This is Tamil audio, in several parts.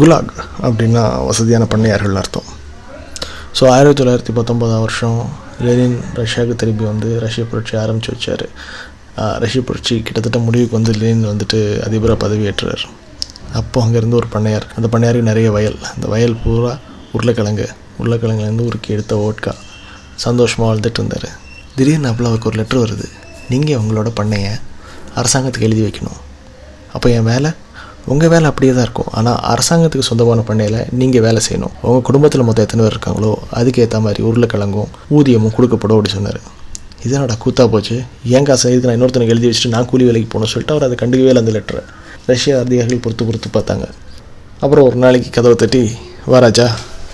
குலாக் அப்படின்னா வசதியான பண்ணையார்கள் அர்த்தம். ஸோ ஆயிரத்தி தொள்ளாயிரத்தி பத்தொம்போதாம் வருஷம் லெனின் ரஷ்யாவுக்கு திரும்பி வந்து ரஷ்ய புரட்சி ஆரம்பித்து வச்சார். ரஷ்ய புரட்சி கிட்டத்தட்ட முடிவுக்கு வந்து லெனின் வந்துட்டு அதிபராக பதவியேற்றார். அப்போ அங்கேருந்து ஒரு பண்ணையார். அந்த பண்ணையாருக்கு நிறைய வயல். அந்த வயல் பூரா உருளைக்கிழங்கு. உருளைக்கிழங்குலேருந்து உருக்கி எடுத்த ஓட்கா சந்தோஷமாக வாழ்ந்துட்டு இருந்தார் திடீர்னு அப்போ அவருக்கு ஒரு லெட்ரு வருது. நீங்கள் உங்களோட பண்ணையை அரசாங்கத்துக்கு எழுதி வைக்கணும். அப்போ என் வேலை உங்கள் வேலை அப்படியே தான் இருக்கும். ஆனால் அரசாங்கத்துக்கு சொந்தமான பண்ணையில் நீங்கள் வேலை செய்யணும். உங்கள் குடும்பத்தில் மொத்தம் எத்தனை பேர் இருக்காங்களோ அதுக்கேற்ற மாதிரி உருளைக்கிழங்கும் ஊதியமும் கொடுக்கப்படும் அப்படி சொன்னார். இதனோட கூத்தா போச்சு? ஏன் காசு? இதுக்கு நான் இன்னொருத்தனுக்கு எழுதி வச்சுட்டு நான் கூலி வேலைக்கு போகணும்னு சொல்லிட்டு அவர் அதை கண்டுக்கவே இல்லை அந்த லெட்டரை ரஷ்ய அதிகாரிகள் பொறுத்து பொறுத்து பார்த்தாங்க. அப்புறம் ஒரு நாளைக்கு கதவை தட்டி வாராஜா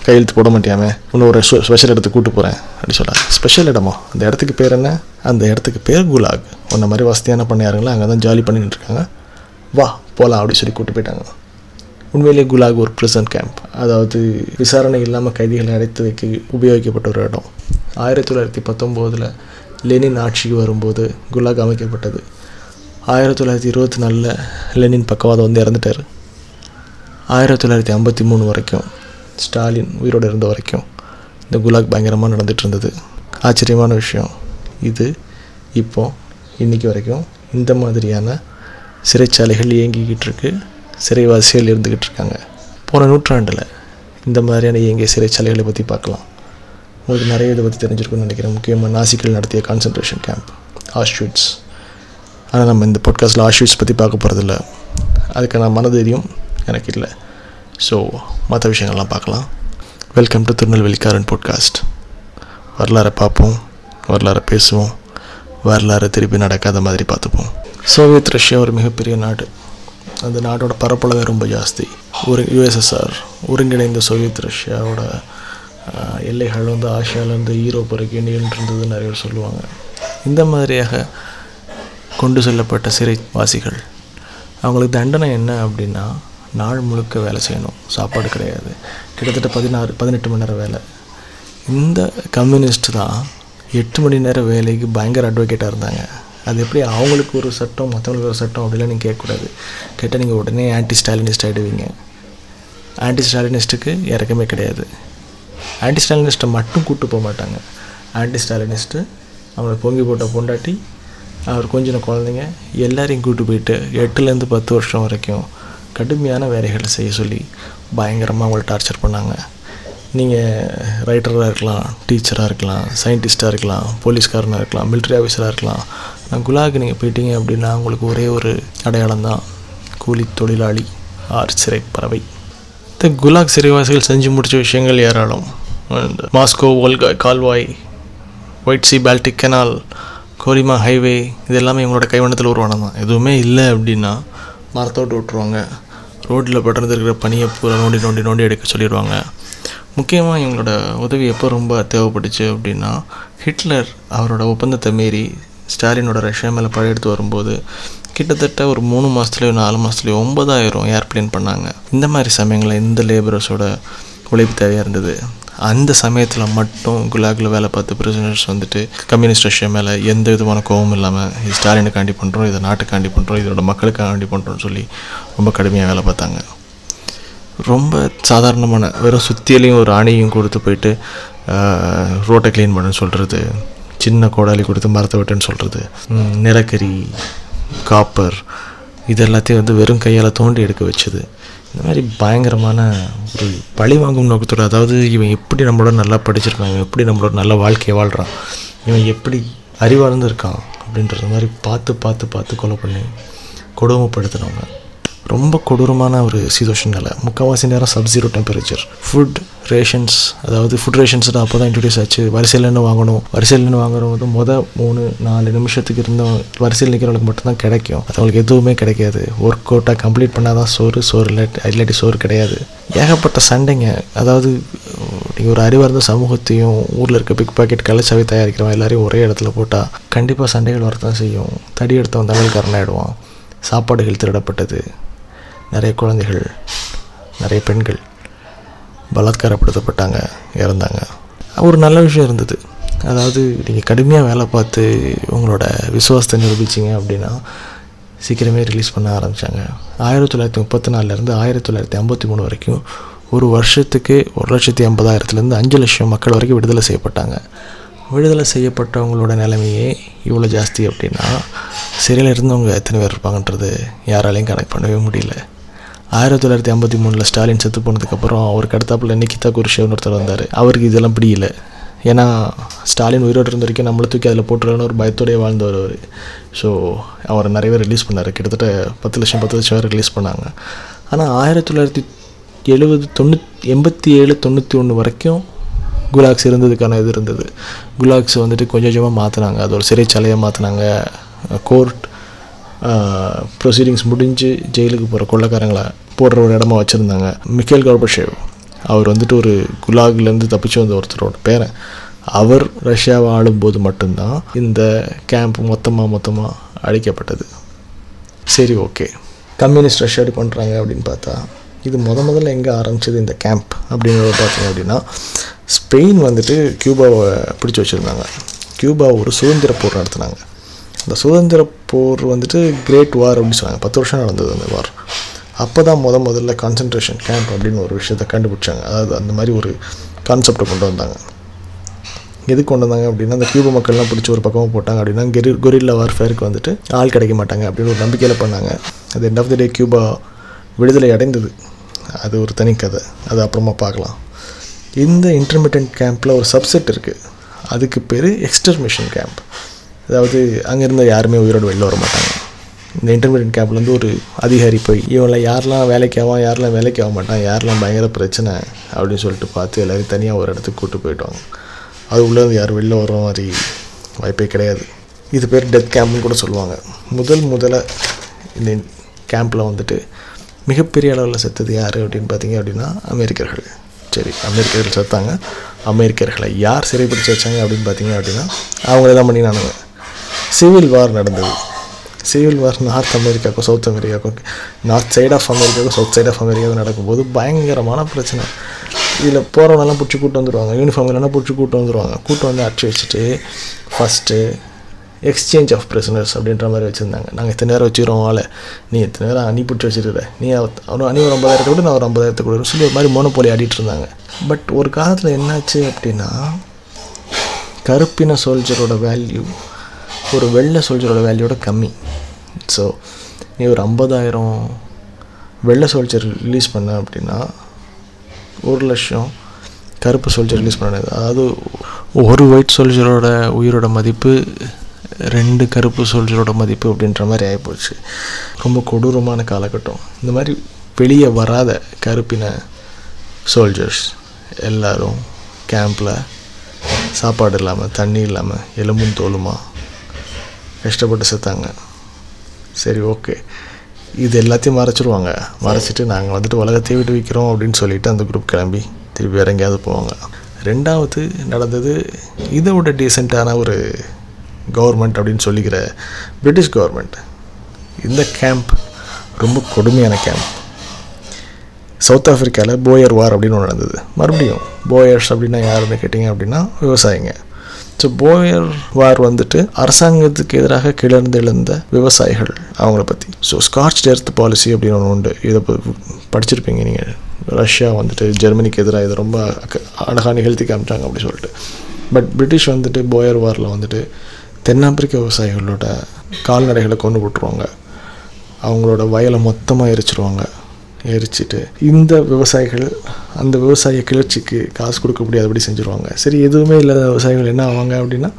கையெழுத்து போட மாட்டியாமே? இன்னும் ஒரு ஸ்பெஷல் இடத்துக்கு கூட்டு போகிறேன் அப்படின்னு சொல்கிறாங்க ஸ்பெஷல் இடமா? அந்த இடத்துக்கு பேர் என்ன? அந்த இடத்துக்கு பேர் குலாக். உன்ன மாதிரி வசதியான பண்ணியாருங்களா? அங்கே தான் ஜாலி பண்ணிட்டு இருக்காங்க. வா போகலாம் அப்படின்னு சொல்லி கூப்பிட்டு போயிட்டாங்க. உண்மையிலேயே குலாக் ஒரு ப்ரிசன் கேம்ப் அதாவது விசாரணை இல்லாமல் கைதிகளை அடைத்து வைக்க உபயோகிக்கப்பட்ட ஒரு இடம். ஆயிரத்தி தொள்ளாயிரத்தி பத்தொம்போதில் லெனின் ஆட்சிக்கு வரும்போது குலாக் அமைக்கப்பட்டது. ஆயிரத்தி தொள்ளாயிரத்தி இருபத்தி நாலில் லெனின் பக்கவாதம் வந்து இறந்துட்டார். ஆயிரத்தி தொள்ளாயிரத்தி ஐம்பத்தி மூணு வரைக்கும் ஸ்டாலின் உயிரோடு இருந்த வரைக்கும் இந்த குலாக் பயங்கரமாக நடந்துகிட்டு இருந்தது. ஆச்சரியமான விஷயம். இது இப்போ இன்னைக்கு வரைக்கும் இந்த மாதிரியான சிறைச்சாலைகள் இயங்கிக்கிட்டு இருக்கு சிறைவாசிகள் இருந்துக்கிட்டு இருக்காங்க போன நூற்றாண்டில் இந்த மாதிரியான இயங்கிய சிறைச்சாலைகளை பற்றி பார்க்கலாம். உங்களுக்கு நிறைய இதை பற்றி தெரிஞ்சிருக்கும்னு நினைக்கிறேன். முக்கியமாக நாசிக்கல் நடத்திய கான்சன்ட்ரேஷன் கேம்ப் ஆஷ்விட்ஸ் ஆனால் நம்ம இந்த பாட்காஸ்ட்டில் ஆஷ்விட்ஸ் பற்றி பார்க்க போகிறதில்ல அதுக்கான மனதைரியம் எனக்கு இல்லை. ஸோ மற்ற விஷயங்கள்லாம் பார்க்கலாம். வெல்கம் டு திருநெல்வேலிக்காரன் பாட்காஸ்ட் வரலாறை பார்ப்போம் வரலாறை பேசுவோம் வரலாறு திருப்பி நடக்காத மாதிரி பார்த்துப்போம். சோவியத் ரஷ்யா ஒரு மிகப்பெரிய நாடு. அந்த நாட்டோட பரப்பளவே ரொம்ப ஜாஸ்தி. ஒரு யுஎஸ்எஸ்ஆர் ஒருங்கிணைந்த சோவியத் ரஷ்யாவோட எல்லைகள் வந்து ஆசியாவிலேருந்து ஈரோப் வரைக்கும் நீண்டிருந்தது நிறைய பேர் சொல்லுவாங்க. இந்த மாதிரியாக கொண்டு செல்லப்பட்ட சிறைவாசிகள். அவங்களுக்கு தண்டனை என்ன அப்படின்னா நாள் முழுக்க வேலை செய்யணும். சாப்பாடு கிடையாது. கிட்டத்தட்ட பதினாறு பதினெட்டு மணி நேரம் வேலை. இந்த கம்யூனிஸ்ட் தான் எட்டு மணி நேரம் வேலைக்கு பயங்கர அட்வொகேட்டாக இருந்தாங்க. அது எப்படி அவங்களுக்கு ஒரு சட்டம் மற்றவங்களுக்கு ஒரு சட்டம் அப்படிலாம் நீங்கள் கேட்கக்கூடாது. கேட்டால் நீங்கள் உடனே ஆன்டி ஸ்டாலினிஸ்ட் ஆகிடுவீங்க ஆன்டி ஸ்டாலினிஸ்ட்டுக்கு இறக்கமே கிடையாது. ஆன்டி ஸ்டாலினிஸ்ட்டை மட்டும் கூப்பிட்டு போக மாட்டாங்க. ஆன்டி ஸ்டாலினிஸ்ட்டு அவங்களை பொங்கி போட்ட பொண்டாட்டி அவர் கொஞ்சம் குழந்தைங்க எல்லாரையும் கூப்பிட்டு போயிட்டு எட்டுலேருந்து பத்து வருஷம் வரைக்கும் கடுமையான வேலைகளை செய்ய சொல்லி பயங்கரமாக அவங்கள டார்ச்சர் பண்ணாங்க. நீங்கள் ரைட்டராக இருக்கலாம் டீச்சராக இருக்கலாம் சயின்டிஸ்ட்டாக இருக்கலாம் போலீஸ்காரனாக இருக்கலாம் மிலிட்ரி ஆஃபீஸராக இருக்கலாம் நான் குலாக்கு நீங்கள் போயிட்டீங்க அப்படின்னா உங்களுக்கு ஒரே ஒரு அடையாளம் தான் கூலி தொழிலாளி ஆர் சிறை பறவை. இந்த குலாக் சிறைவாசிகள் செஞ்சு முடித்த விஷயங்கள் ஏராளம். மாஸ்கோ ஒல்கா கால்வாய் White Sea Baltic canal Kolyma highway இது எல்லாமே இவங்களோட கைவண்ணத்தில் உருவானம் தான் எதுவுமே இல்லை அப்படின்னா மரத்தோட்டு விட்டுருவாங்க. ரோட்டில் பட்டணத்தில் இருக்கிற பனியை பூரா நோண்டி நோண்டி நோண்டி எடுக்க சொல்லிடுவாங்க. முக்கியமாக இவங்களோட உதவி எப்போ ரொம்ப தேவைப்பட்டுச்சு அப்படின்னா ஹிட்லர் அவரோட ஒப்பந்தத்தை மீறி ஸ்டாலினோட ரஷ்யா மேலே படையெடுத்து வரும்போது கிட்டத்தட்ட ஒரு மூணு மாதத்துலையோ நாலு மாதத்துலையோ ஒன்பதாயிரம் ஏர்ப்ளேன் பண்ணாங்க. இந்த மாதிரி சமயங்களில் இந்த லேபரர்ஸோட உழைப்பு தேவையாக இருந்தது. அந்த சமயத்தில் மட்டும் குலாகில் வேலை பார்த்து பிரிசனர்ஸ் வந்துட்டு கம்யூனிஸ்ட் ரஷ்யா மேலே எந்த விதமான கோபம் இல்லாமல் இது ஸ்டாலினுக்காண்டி பண்ணுறோம் இதை நாட்டுக்காண்டி பண்ணுறோம் இதோட மக்களுக்காண்டி பண்ணுறோம்னு சொல்லி ரொம்ப கடுமையாக வேலை பார்த்தாங்க. ரொம்ப சாதாரணமான வெறும் சுத்தியலையும் ஒரு ஆணையும் கொடுத்து போயிட்டு ரோட்டை க்ளீன் பண்ணுன்னு சொல்கிறது சின்ன கோடாலி கொடுத்து மரத்தை விட்டுன்னு சொல்கிறது நிலக்கரி காப்பர் இது எல்லாத்தையும் வந்து வெறும் கையால் தோண்டி எடுக்க வச்சது. இந்த மாதிரி பயங்கரமான ஒரு பழி வாங்கும் நோக்கத்தோட அதாவது இவன் எப்படி நம்மளோட நல்லா படிச்சிருக்கான் இவன் எப்படி நம்மளோட நல்ல வாழ்க்கையை வாழ்கிறான் இவன் எப்படி அறிவார்ந்து இருக்கான் அப்படின்றது மாதிரி பார்த்து பார்த்து பார்த்து கொலை பண்ணி கொடுமைப்படுத்துகிறவங்க ரொம்ப கொடூரமான ஒரு சீதோஷன் நிலை முக்கால்வாசி நேரம் sub zero temperature food rations அதாவது ஃபுட் ரேஷன்ஸ் அப்போ தான் இன்ட்ரடியூஸ் ஆச்சு. வரிசையில் என்ன வாங்கணும்? வரிசையில் என்ன வாங்குறது மொதல் மூணு நாலு நிமிஷத்துக்கு இருந்த வரிசையில் நிற்கிறவங்களுக்கு மட்டும்தான் கிடைக்கும். அது அவங்களுக்கு எதுவுமே கிடைக்காது. ஒர்க் அவுட்டாக கம்ப்ளீட் பண்ணால் தான் சோறு சோறு இல்லாட்டி இல்லாட்டி சோறு கிடையாது. ஏகப்பட்ட சண்டைங்க. அதாவது நீங்கள் ஒரு அறிவார்ந்த சமூகத்தையும் ஊரில் இருக்க பிக் பாக்கெட் கலைச்சாவே தயாரிக்கிறவன் எல்லாரையும் ஒரே இடத்துல போட்டால் கண்டிப்பாக சண்டைகள் வரத்தான் செய்யும். தடி எடுத்தவன் தமிழ்காரன் ஆகிடுவான் சாப்பாடுகள் திருடப்பட்டது. நிறைய குழந்தைகள் நிறைய பெண்கள் பலாத்காரப்படுத்தப்பட்டாங்க இறந்தாங்க. ஒரு நல்ல விஷயம் இருந்தது. அதாவது நீங்கள் கடுமையாக வேலை பார்த்து உங்களோட விசுவாசத்தை நிரூபிச்சிங்க அப்படின்னா சீக்கிரமே ரிலீஸ் பண்ண ஆரம்பித்தாங்க ஆயிரத்தி தொள்ளாயிரத்தி முப்பத்தி நாலுலேருந்து ஆயிரத்தி தொள்ளாயிரத்தி ஐம்பத்தி மூணு வரைக்கும் ஒரு வருஷத்துக்கு ஒரு லட்சத்தி ஐம்பதாயிரத்துலேருந்து அஞ்சு லட்சம் மக்கள் வரைக்கும் விடுதலை செய்யப்பட்டாங்க. விடுதலை செய்யப்பட்டவங்களோட நிலைமையே இவ்வளோ ஜாஸ்தி அப்படின்னா சிறையில் இருந்தவங்க எத்தனை பேர் இருப்பாங்கன்றது யாராலையும் கனெக்ட் பண்ணவே முடியல. ஆயிரத்தி தொள்ளாயிரத்தி ஐம்பத்தி மூணில் ஸ்டாலின் செத்து போனதுக்கப்புறம் அவருக்கு அடுத்தாப்பில் நிக்கிதா குருஷேவ்னு ஒருத்தர் வந்தார். அவருக்கு இதெல்லாம் பிடிக்கல. ஏன்னா ஸ்டாலின் உயிரோடு இருந்த வரைக்கும் நம்மளை தூக்கி அதில் போட்டுருவேன்னு ஒரு பயத்தோடய வாழ்ந்தவர் அவர். ஸோ அவரை நிறைய பேர் ரிலீஸ் பண்ணார். கிட்டத்தட்ட பத்து லட்சம் பத்து லட்சம் பேர் ரிலீஸ் பண்ணாங்க. ஆனால் ஆயிரத்தி தொள்ளாயிரத்தி எழுபது தொண்ணூத் எண்பத்தி ஏழு தொண்ணூற்றி ஒன்று வரைக்கும் குலாக்ஸ் இருந்ததுக்கான இது இருந்தது. குலாக்ஸ் வந்துட்டு கொஞ்சம் கொஞ்சமாக மாற்றினாங்க அது ஒரு சிறைச்சாலையாக மாற்றினாங்க கோர்ட் ப்ரொசீடிங்ஸ் முடிஞ்சு ஜெயிலுக்கு போகிற கொள்ளக்காரங்களை போடுற ஒரு இடமா வச்சுருந்தாங்க. மிக்கேல் கார்பஷேவ். அவர் வந்துட்டு ஒரு குலாகிலேருந்து தப்பிச்சு வந்த ஒருத்தரோட பேரை அவர் ரஷ்யாவை ஆளும்போது மட்டும்தான் இந்த கேம்ப் மொத்தமாக மொத்தமாக அழிக்கப்பட்டது. சரி ஓகே கம்யூனிஸ்ட் ரஷ்யா எப்படி பண்ணுறாங்க அப்படின்னு பார்த்தா இது முத முதல்ல எங்கே ஆரம்பிச்சது இந்த கேம்ப் அப்படின்னு பார்த்தீங்க அப்படின்னா ஸ்பெயின் வந்துட்டு கியூபாவை பிடிச்சி வச்சுருந்தாங்க. கியூபா ஒரு சுதந்திர போர் நடத்துனாங்க. இந்த சுதந்திர போர் வந்துட்டு கிரேட் வார் அப்படின்னு சொன்னாங்க பத்து வருஷம் நடந்தது அந்த வார் அப்போ தான் முத முதல்ல கான்சன்ட்ரேஷன் கேம்ப் அப்படின்னு ஒரு விஷயத்தை கண்டுபிடிச்சாங்க. அதாவது அந்த மாதிரி ஒரு கான்செப்டை கொண்டு வந்தாங்க. எதுக்கு கொண்டு வந்தாங்க அப்படின்னா அந்த கியூப மக்கள்லாம் பிடிச்சி ஒரு பக்கமாக போட்டாங்க அப்படின்னா கெரி கொரில்லா வார்ஃபேருக்கு வந்துட்டு ஆள் கிடைக்க மாட்டாங்க அப்படின்னு ஒரு நம்பிக்கையில் பண்ணாங்க. அது end of the day Cuba விடுதலை அடைந்தது. அது ஒரு தனி கதை. அது அப்புறமா பார்க்கலாம். இந்த இன்டர்மீடியன்ட் கேம்பில் ஒரு சப்செட் இருக்குது அதுக்கு பேர் எக்ஸ்டர்மிஷன் கேம்ப் அதாவது அங்கே இருந்த யாருமே உயிரோடு வெளில வர மாட்டாங்க. இந்த இன்டர்மீடியட் கேப்லேருந்து ஒரு அதிகாரி போய் இவங்களை யாரெல்லாம் வேலைக்கு ஆவான் யாரெல்லாம் வேலைக்கு ஆக மாட்டான் யாரெல்லாம் பயங்கர பிரச்சனை? அப்படின்னு சொல்லிட்டு பார்த்து எல்லோரும் தனியாக ஒரு இடத்துக்கு கூட்டு போயிடுவாங்க அது உள்ளேருந்து யார் வெளில வர மாதிரி வாய்ப்பே கிடையாது. இது பேர் டெத் கேம்ப்னு கூட சொல்லுவாங்க. முதல் முதல்ல இந்த கேம்பில் வந்துட்டு மிகப்பெரிய அளவில் செத்தது யார் அப்படின்னு பார்த்தீங்க அப்படின்னா அமெரிக்கர்கள். சரி அமெரிக்கர்கள் செத்தாங்க. அமெரிக்கர்களை யார் சிறைப்பிடிச்சு வச்சாங்க அப்படின்னு பார்த்தீங்க அப்படின்னா அவங்களே தான் பண்ணினானுங்க. சிவில் வார் நடந்தது. சிவில் வார் நார்த் அமெரிக்காவுக்கும் சவுத் அமெரிக்காவுக்கும் நார்த் சைட் ஆஃப் அமெரிக்காவுக்கும் சவுத் சைட் ஆஃப் அமெரிக்காவுக்கும் நடக்கும்போது பயங்கரமான பிரச்சனை. இதில் போகிறவனெல்லாம் பிடிச்சி கூட்டு வந்துடுவாங்க யூனிஃபார்ம் இல்லைனா பிடிச்சி கூட்டு வந்துடுவாங்க கூட்டு வந்து அடிச்சு வச்சுட்டு ஃபஸ்ட்டு எக்ஸ்சேஞ்ச் ஆஃப் பிரிசனர்ஸ் அப்படின்ற மாதிரி வச்சுருந்தாங்க. நாங்கள் இத்தனை நேரம் வச்சுக்கிறோம் ஆளை. நீ இத்தனை நேரம் அணி பிடிச்சி வச்சுருக்க நீ அவனும் அணி ஒரு ஐம்பதாயிரத்தை கூட நான் ஒரு ஐம்பதாயிரத்தை கூட சொல்லி ஒரு மாதிரி மோனப்போலி ஆடிட்டு இருந்தாங்க. பட் ஒரு காலத்தில் என்னாச்சு அப்படின்னா கருப்பின சோல்ஜரோட வேல்யூ ஒரு வெள்ளை சோல்ஜரோட வேல்யூட கம்மி. ஸோ நீ ஒரு ஐம்பதாயிரம் வெள்ளை சோல்ஜர் ரிலீஸ் பண்ண அப்படின்னா ஒரு லட்சம் கருப்பு சோல்ஜர் ரிலீஸ் பண்ணது அதாவது ஒரு ஒயிட் சோல்ஜரோட உயிரோட மதிப்பு ரெண்டு கருப்பு சோல்ஜரோட மதிப்பு அப்படின்ற மாதிரி ஆகிப்போச்சு ரொம்ப கொடூரமான காலகட்டம். இந்த மாதிரி வெளியே வராத கருப்பின சோல்ஜர்ஸ் எல்லோரும் கேம்பில் சாப்பாடு இல்லாமல் தண்ணி இல்லாமல் எலும்பும் தோலுமா கஷ்டப்பட்டு செத்தாங்க. சரி ஓகே. இது எல்லாத்தையும் மறைச்சிருவாங்க. மறைச்சிட்டு நாங்கள் வந்துட்டு உலகத்தையே விட்டு வைக்கிறோம் அப்படின்னு சொல்லிட்டு அந்த குரூப் கிளம்பி திருப்பி வேறு எங்கேயாவது போவாங்க. ரெண்டாவது நடந்தது இதை விட டீசெண்டான ஒரு கவர்மெண்ட் அப்படின்னு சொல்லிக்கிற பிரிட்டிஷ் கவர்மெண்ட் இந்த கேம்ப் ரொம்ப கொடுமையான கேம்ப் சவுத் ஆஃப்ரிக்காவில் போயர் வார் அப்படின்னு ஒன்று நடந்தது. மறுபடியும் போயர்ஸ் அப்படின்னா யாருன்னு கேட்டிங்க அப்படின்னா விவசாயிங்க. ஸோ போயர் வார் வந்துட்டு அரசாங்கத்துக்கு எதிராக கிளர்ந்து எழுந்த விவசாயிகள் அவங்கள பற்றி ஸோ ஸ்காட்ச் டெர்த் பாலிசி அப்படின்னு ஒன்று உண்டு. இதை படிச்சிருப்பீங்க நீங்கள் ரஷ்யா வந்துட்டு ஜெர்மனிக்கு எதிராக இதை ரொம்ப அழகாக நிகழ்த்தி காமிச்சாங்க அப்படி சொல்லிட்டு. பட் பிரிட்டிஷ் வந்துட்டு போயர் வாரில் வந்துட்டு தென்னாப்பிரிக்க விவசாயிகளோட கால்நடைகளை கொண்டு விட்டுருவாங்க. அவங்களோட வயலை மொத்தமாக எரிச்சிருவாங்க. எரிச்சிட்டு இந்த விவசாயிகள் அந்த விவசாய கிளர்ச்சிக்கு காசு கொடுக்க முடியாதபடி செஞ்சுருவாங்க. சரி எதுவுமே இல்லாத விவசாயிகள் என்ன ஆவாங்க அப்படின்னா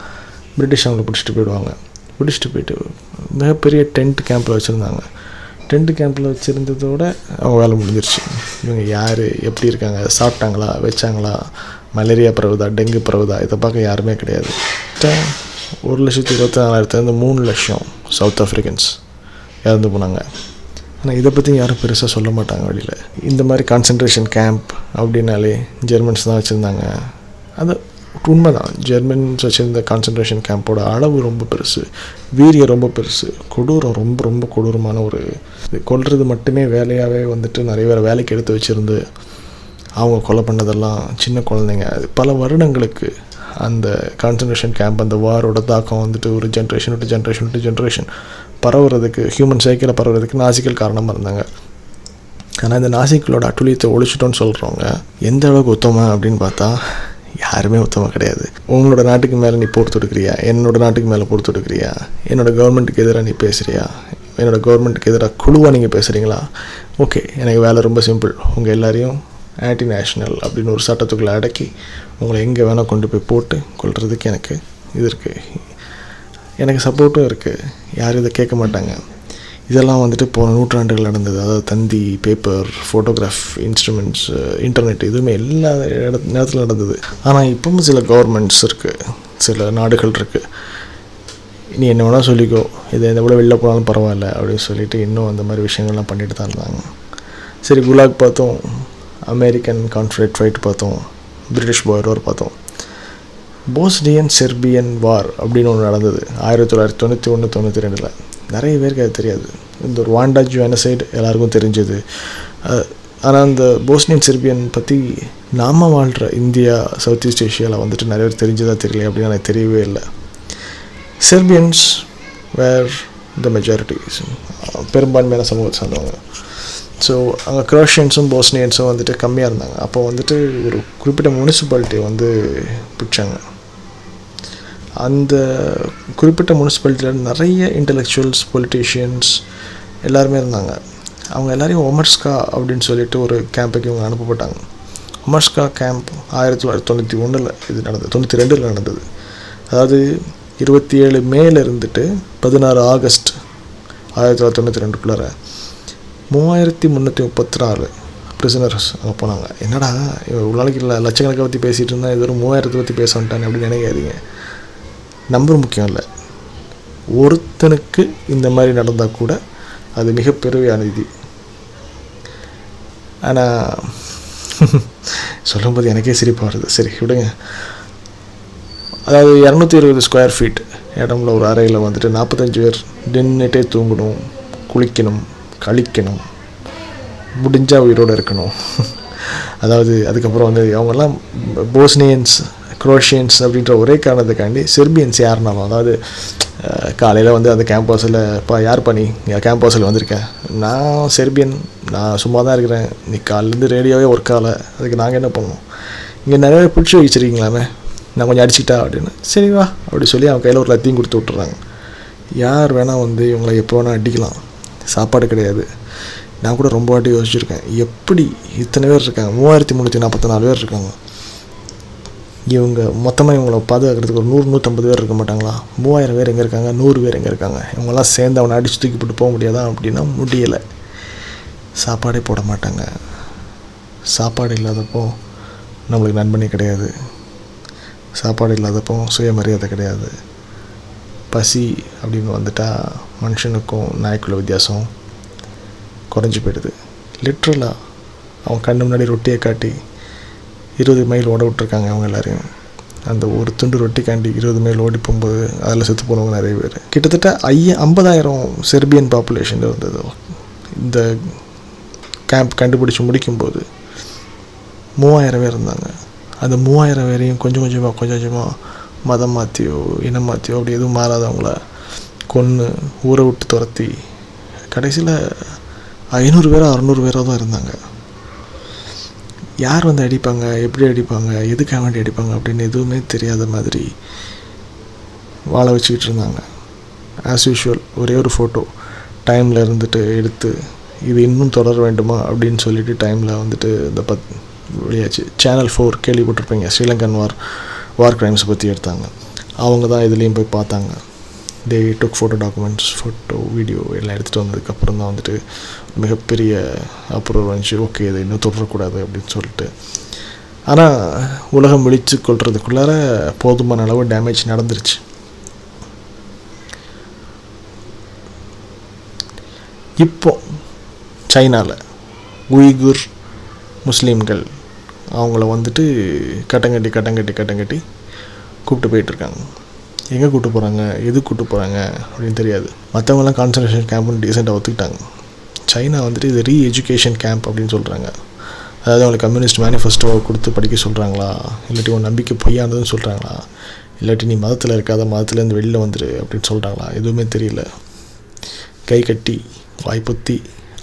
பிரிட்டிஷ் அவங்கள பிடிச்சிட்டு போயிடுவாங்க. பிடிச்சிட்டு போயிட்டு மிகப்பெரிய டென்ட் கேம்பில் வச்சுருந்தாங்க. டென்ட் கேம்பில் வச்சுருந்ததோட அவங்க வேலை முடிஞ்சிருச்சு. இவங்க யார் எப்படி இருக்காங்க சாப்பிட்டாங்களா வச்சாங்களா மலேரியா பரவுதா டெங்கு பரவுதா இதை பார்க்க யாருமே கிடையாது. ஒரு லட்சத்தி இருபத்தி நாலாயிரத்துலேருந்து மூணு லட்சம் சவுத் ஆஃப்ரிக்கன்ஸ் இறந்து போனாங்க. ஆனால் இதை பற்றி யாரும் பெருசாக சொல்ல மாட்டாங்க வெளியில். இந்த மாதிரி கான்சன்ட்ரேஷன் கேம்ப் அப்படின்னாலே ஜெர்மன்ஸ் தான் வச்சுருந்தாங்க. அது உண்மை தான் ஜெர்மன்ஸ் வச்சுருந்த கான்சன்ட்ரேஷன் கேம்போட அளவு ரொம்ப பெருசு. வீரியம் ரொம்ப பெருசு. கொடூரம் ரொம்ப ரொம்ப கொடூரமான ஒரு இது. கொல்றது மட்டுமே வேலையாகவே வந்துட்டு நிறைய பேர் வேலைக்கு எடுத்து வச்சுருந்து அவங்க கொலை பண்ணதெல்லாம் சின்ன குழந்தைங்க. அது பல வருடங்களுக்கு அந்த கான்சன்ட்ரேஷன் கேம்ப் அந்த வாரோட தாக்கம் வந்துட்டு ஒரு ஜென்ரேஷன் விட்டு ஜென்ரேஷன் விட்டு ஜென்ரேஷன் பரவுறதுக்கு ஹியூமன் சைக்கிளில் பரவுறதுக்கு நாசிகள் காரணமாக இருந்தாங்க. ஆனால் இந்த நாசிக்களோட அட்டுழியத்தை ஒழிச்சிட்டோன்னு சொல்கிறவங்க எந்த அளவுக்கு உத்தமம் அப்படின்னு பார்த்தா யாருமே உத்தமம் கிடையாது. உங்களோட நாட்டுக்கு மேலே நீ போர் தொடுக்கிறியா? என்னோட நாட்டுக்கு மேலே போர் தொடுக்கிறியா? என்னோட கவர்மெண்ட்டுக்கு எதிராக நீ பேசுகிறியா என்னோட கவர்மெண்ட்டுக்கு எதிராக குழுவாக நீங்கள் பேசுகிறீங்களா ஓகே எனக்கு வேலை ரொம்ப சிம்பிள் உங்கள் எல்லாரையும் ஆன்டி நேஷ்னல் அப்படின்னு ஒரு சட்டத்துக்குள்ளே அடக்கி உங்களை எங்கே வேணால் கொண்டு போய் போட்டு கொள்கிறதுக்கு எனக்கு இது இருக்குது எனக்கு சப்போர்ட்டும் இருக்குது யாரும் இதை கேட்க மாட்டாங்க. இதெல்லாம் வந்துட்டு போன நூற்றாண்டுகள் நடந்தது. அதாவது தந்தி பேப்பர் ஃபோட்டோகிராஃப் இன்ஸ்ட்ருமெண்ட்ஸ் இன்டர்நெட் இதுவுமே எல்லா இட நேரத்தில் நடந்தது. ஆனால் இப்பவும் சில கவர்மெண்ட்ஸ் இருக்குது சில நாடுகள் இருக்குது நீ என்ன வேணால் சொல்லிக்கோ. இதை எந்த விட வெளில போனாலும் பரவாயில்ல அப்படின்னு சொல்லிட்டு இன்னும் அந்த மாதிரி விஷயங்கள்லாம் பண்ணிட்டு தான் இருந்தாங்க. சரி குலாக் பார்த்தோம். அமெரிக்கன் கான்ஃபரேட் ஃபைட் பார்த்தோம். பிரிட்டிஷ் பாய்ரோர் பார்த்தோம். போஸ்னியன் செர்பியன் வார் அப்படின்னு ஒன்று நடந்தது. ஆயிரத்தி தொள்ளாயிரத்தி தொண்ணூற்றி ஒன்று தொண்ணூற்றி ரெண்டில். நிறைய பேருக்கு அது தெரியாது. இந்த ஒரு வாண்டா ஜுவனசைடு எல்லாருக்கும் தெரிஞ்சது. ஆனால் அந்த போஸ்னியன் செர்பியன் பற்றி நாம வாழ்கிற இந்தியா சவுத் ஈஸ்ட் ஏஷியாவில் வந்துட்டு நிறைய பேர் தெரிஞ்சதாக தெரியல அப்படின்னு எனக்கு தெரியவே இல்லை. செர்பியன்ஸ் வேர் த மெஜாரிட்டிஸ் பெரும்பான்மையான சமூகத்தை சார்ந்தவங்க. ஸோ அங்கே க்ரோஷியன்ஸும் போஸ்னியன்ஸும் வந்துட்டு கம்மியாக இருந்தாங்க. அப்போ வந்துட்டு ஒரு குறிப்பிட்ட முனிசிபாலிட்டியை வந்து பிடிச்சாங்க. அந்த குறிப்பிட்ட முனிசிபாலிட்டியில் நிறைய இன்டலெக்சுவல்ஸ் பொலிட்டீஷியன்ஸ் எல்லாருமே இருந்தாங்க. அவங்க எல்லாரையும் ஒமர்ஸ்கா அப்படின்னு சொல்லிட்டு ஒரு கேம்புக்கு இவங்க அனுப்பப்பட்டாங்க. ஒமர்ஸ்கா கேம்ப் ஆயிரத்தி தொள்ளாயிரத்தி தொண்ணூற்றி ஒன்றில் இது நடந்தது தொண்ணூற்றி ரெண்டில் நடந்தது. அதாவது இருபத்தி ஏழு மேல இருந்துட்டு பதினாறு ஆகஸ்ட் ஆயிரத்தி தொள்ளாயிரத்தி தொண்ணூற்றி ரெண்டுக்குள்ளார மூவாயிரத்தி முந்நூற்றி முப்பத்தி நாலு ப்ரிசனர்ஸ் அங்கே போனாங்க. என்னடா இவ்வளோ நாளைக்கு இல்லை லட்சக்கணக்கை பற்றி பேசிகிட்டு இருந்தால் இது ஒரு மூவாயிரத்தை பற்றி பேச வந்துட்டானே அப்படின்னு நினைக்காதீங்க. நம்பர் முக்கியம் இல்லை. ஒருத்தனுக்கு இந்த மாதிரி நடந்தால் கூட அது மிகப்பெரிய அநீதி. ஆனால் சொல்லும்போது எனக்கே சிரிப்பாக வருது. சரி விடுங்க. அதாவது இரநூத்தி இருபது ஸ்கொயர் ஃபீட் இடம்ல ஒரு அறையில் வந்துட்டு நாற்பத்தஞ்சு பேர் நின்றுட்டே தூங்கணும் குளிக்கணும் கழிக்கணும் முடிஞ்சால் உயிரோடு இருக்கணும். அதாவது அதுக்கப்புறம் வந்து அவங்கெல்லாம் போஸ்னியன்ஸ் குரோஷியன்ஸ் அப்படின்ற ஒரே காரணத்துக்காண்டி செர்பியன்ஸ் யாருனாலும் அதாவது காலையில் வந்து அந்த கேம்பஸில் இப்போ யார் பண்ணி கேம்பஸில் வந்திருக்கேன் நான் செர்பியன். நான் சும்மா தான் இருக்கிறேன். நீ காலிலேருந்து ரேடியோவே ஒர்க் ஆகலை. அதுக்கு நாங்கள் என்ன பண்ணோம் இங்கே நிறைய பிடிச்சி வச்சுருக்கீங்களாமே. நான் கொஞ்சம் அடிச்சிட்டா? அப்படின்னு. சரி வா. அப்படி சொல்லி அவன் கையில் ஒரு லத்தியும் கொடுத்து விட்டுறாங்க. யார் வேணால் வந்து இவங்களை எப்போ வேணால் அடிக்கலாம். சாப்பாடு கிடையாது. நான் கூட ரொம்ப வாட்டி யோசிச்சுருக்கேன். எப்படி இத்தனை பேர் இருக்காங்க? மூவாயிரத்தி முந்நூற்றி நாற்பத்தி நாலு பேர் இருக்காங்க. இவங்க மொத்தமாக இவங்களை பாதுகாக்கிறதுக்கு ஒரு நூறு நூற்றம்பது பேர் இருக்க மாட்டாங்களா? மூவாயிரம் பேர் எங்கே இருக்காங்க? நூறு பேர் எங்கே இருக்காங்க? இவங்கெல்லாம் சேர்ந்து அவனை அடித்து தூக்கி போட்டு போக முடியாதா அப்படின்னா முடியலை. சாப்பாடே போட மாட்டாங்க. சாப்பாடு இல்லாதப்போ நம்மளுக்கு நண்பனே கிடையாது. சாப்பாடு இல்லாதப்போ சுயமரியாதை கிடையாது. பசி அப்படின்னு வந்துட்டால் மனுஷனுக்கும் நாய்க்குள்ள வித்தியாசம் குறைஞ்சி போயிடுது. லிட்ரலாக அவன் கண்ணு முன்னாடி ரொட்டியை காட்டி இருபது மைல் ஓட விட்ருக்காங்க அவங்க எல்லாரையும். அந்த ஒரு துண்டு ரொட்டிக்காண்டி இருபது மைல் ஓடி போகும்போது அதில் செத்து போனவங்க நிறைய பேர். கிட்டத்தட்ட ஐய ஐம்பதாயிரம் செர்பியன் பாப்புலேஷன் இருந்தது. இந்த கேம்ப் கண்டுபிடிச்சி முடிக்கும்போது மூவாயிரம் பேர் இருந்தாங்க. அந்த மூவாயிரம் பேரையும் கொஞ்சம் கொஞ்சமாக கொஞ்சம் கொஞ்சமாக மதம் மாற்றியோ இனம் மாற்றியோ அப்படி எதுவும் மாறாதவங்கள கொன்று ஊரை விட்டு துரத்தி கடைசியில் ஐநூறு பேரோ அறநூறு பேரோ தான் இருந்தாங்க. யார் வந்து அடிப்பாங்க? எப்படி அடிப்பாங்க? எதுக்காக வேண்டி அடிப்பாங்க? அப்படின்னு எதுவுமே தெரியாத மாதிரி வாழ வச்சுக்கிட்டு இருந்தாங்க. ஆஸ் யூஷுவல் ஒரே ஒரு ஃபோட்டோ டைமில் இருந்துட்டு எடுத்து இது இன்னும் தொடர வேண்டுமா? அப்படின்னு சொல்லிட்டு டைமில் வந்துட்டு இந்த பத் வெளியாச்சு. சேனல் ஃபோர் கேள்விப்பட்டிருப்பீங்க. ஸ்ரீலங்கன் வார் வார் கிரைம்ஸ் பற்றி எடுத்தாங்க. அவங்க தான் இதுலேயும் போய் பார்த்தாங்க. They took photo documents photo video எல்லாம் எடுத்துகிட்டு வந்ததுக்கப்புறம் தான் வந்துட்டு மிகப்பெரிய அப்ரூவ் வந்துச்சு. ஓகே இதை இன்னும் தொடரக்கூடாது அப்படின்னு சொல்லிட்டு. ஆனால் உலகம் விழித்து கொள்றதுக்குள்ளார போதுமான அளவு டேமேஜ் நடந்துருச்சு. இப்போ சைனாவில் உய்குர் முஸ்லீம்கள் அவங்கள வந்துட்டு கட்டங்கட்டி கட்டங்கட்டி கட்டங்கட்டி கூப்பிட்டு போயிட்டுருக்காங்க எங்கே கூப்பிட்டு போகிறாங்க எது கூப்பிட்டு போகிறாங்க அப்படின்னு தெரியாது. மற்றவங்களாம் கான்சன்ட்ரேஷன் கேம்ப்னு டீசெண்டாக ஒத்துக்கிட்டாங்க. சைனா வந்துட்டு இது ரீ எஜுகேஷன் கேம்ப் அப்படின்னு சொல்கிறாங்க அதாவது அவங்களை கம்யூனிஸ்ட் மேனிஃபெஸ்டோவை கொடுத்து படிக்க சொல்கிறாங்களா இல்லாட்டி உன் நம்பிக்கை பொய்யானதுன்னு சொல்கிறாங்களா இல்லாட்டி நீ மதத்தில் இருக்காத மதத்துலேருந்து வெளியில் வந்துரு அப்படின்னு சொல்கிறாங்களா எதுவுமே தெரியல. கை கட்டி வாய்ப்புத்தி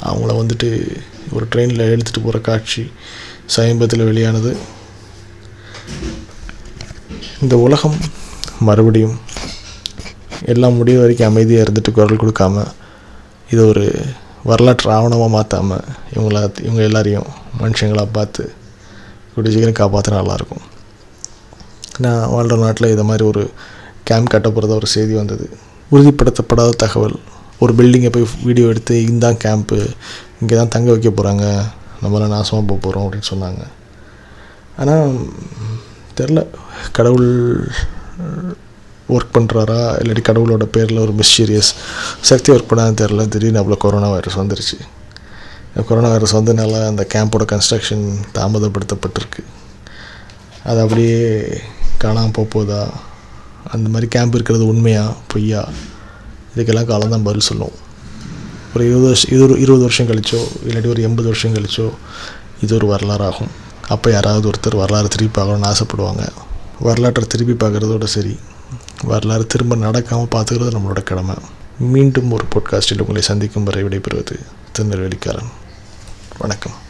அவங்கள வந்துட்டு ஒரு ட்ரெயினில் எடுத்துகிட்டு போகிற காட்சி சமீபத்தில் வெளியானது. இந்த உலகம் மறுபடியும் எல்லாம் முடிவு வரைக்கும் அமைதியாக இருந்துட்டு குரல் கொடுக்காம இது ஒரு வரலாற்று ஆவணமாக மாற்றாமல் இவங்கள இவங்க எல்லாரையும் மனுஷங்களாக பார்த்து கூடிய சீக்கிரம் காப்பாற்ற நல்லாயிருக்கும். நான் வாழ்கிற நாட்டில் இதை மாதிரி ஒரு கேம்ப் கட்ட போகிறதா ஒரு செய்தி வந்தது. உறுதிப்படுத்தப்படாத தகவல். ஒரு பில்டிங்கை போய் வீடியோ எடுத்து இந்தான் கேம்ப்பு இங்கே தான் தங்க வைக்க போகிறாங்க நம்மளாம் நாசமாக போக போகிறோம் அப்படின்னு சொன்னாங்க. ஆனால் தெரில கடவுள் ஒர்க் பண்ணுறாரா இல்லாட்டி கடவுளோட பேரில் ஒரு மிஸ்டீரியஸ் சக்தி ஒர்க் பண்ணான்னு தெரில திடீர்னு அவ்வளோ கொரோனா வைரஸ் வந்துருச்சு. கொரோனா வைரஸ் வந்ததுனால அந்த கேம்போட கன்ஸ்ட்ரக்ஷன் தாமதப்படுத்தப்பட்டிருக்கு. அது அப்படியே காணாமல் போக அந்த மாதிரி கேம்ப் இருக்கிறது உண்மையா? பொய்யா? இதுக்கெல்லாம் காலம் தான் பதில் சொல்லும். ஒரு இருபது வருஷம் இது ஒரு இருபது வருஷம் கழிச்சோ இல்லாட்டி ஒரு எண்பது வருஷம் கழிச்சோ இது ஒரு வரலாறு ஆகும் அப்போ யாராவது ஒருத்தர் வரலாறு திருப்பி பார்க்கணும்னு ஆசைப்படுவாங்க. வரலாற்றை திருப்பி பார்க்குறதோட சரி. வரலாறு திரும்ப நடக்காமல் பார்த்துக்கிறது நம்மளோட கடமை. மீண்டும் ஒரு பாட்காஸ்டில் உங்களை சந்திக்கும் வரை விடைபெறுவது திருநெல்வேலிக்காரன். வணக்கம்.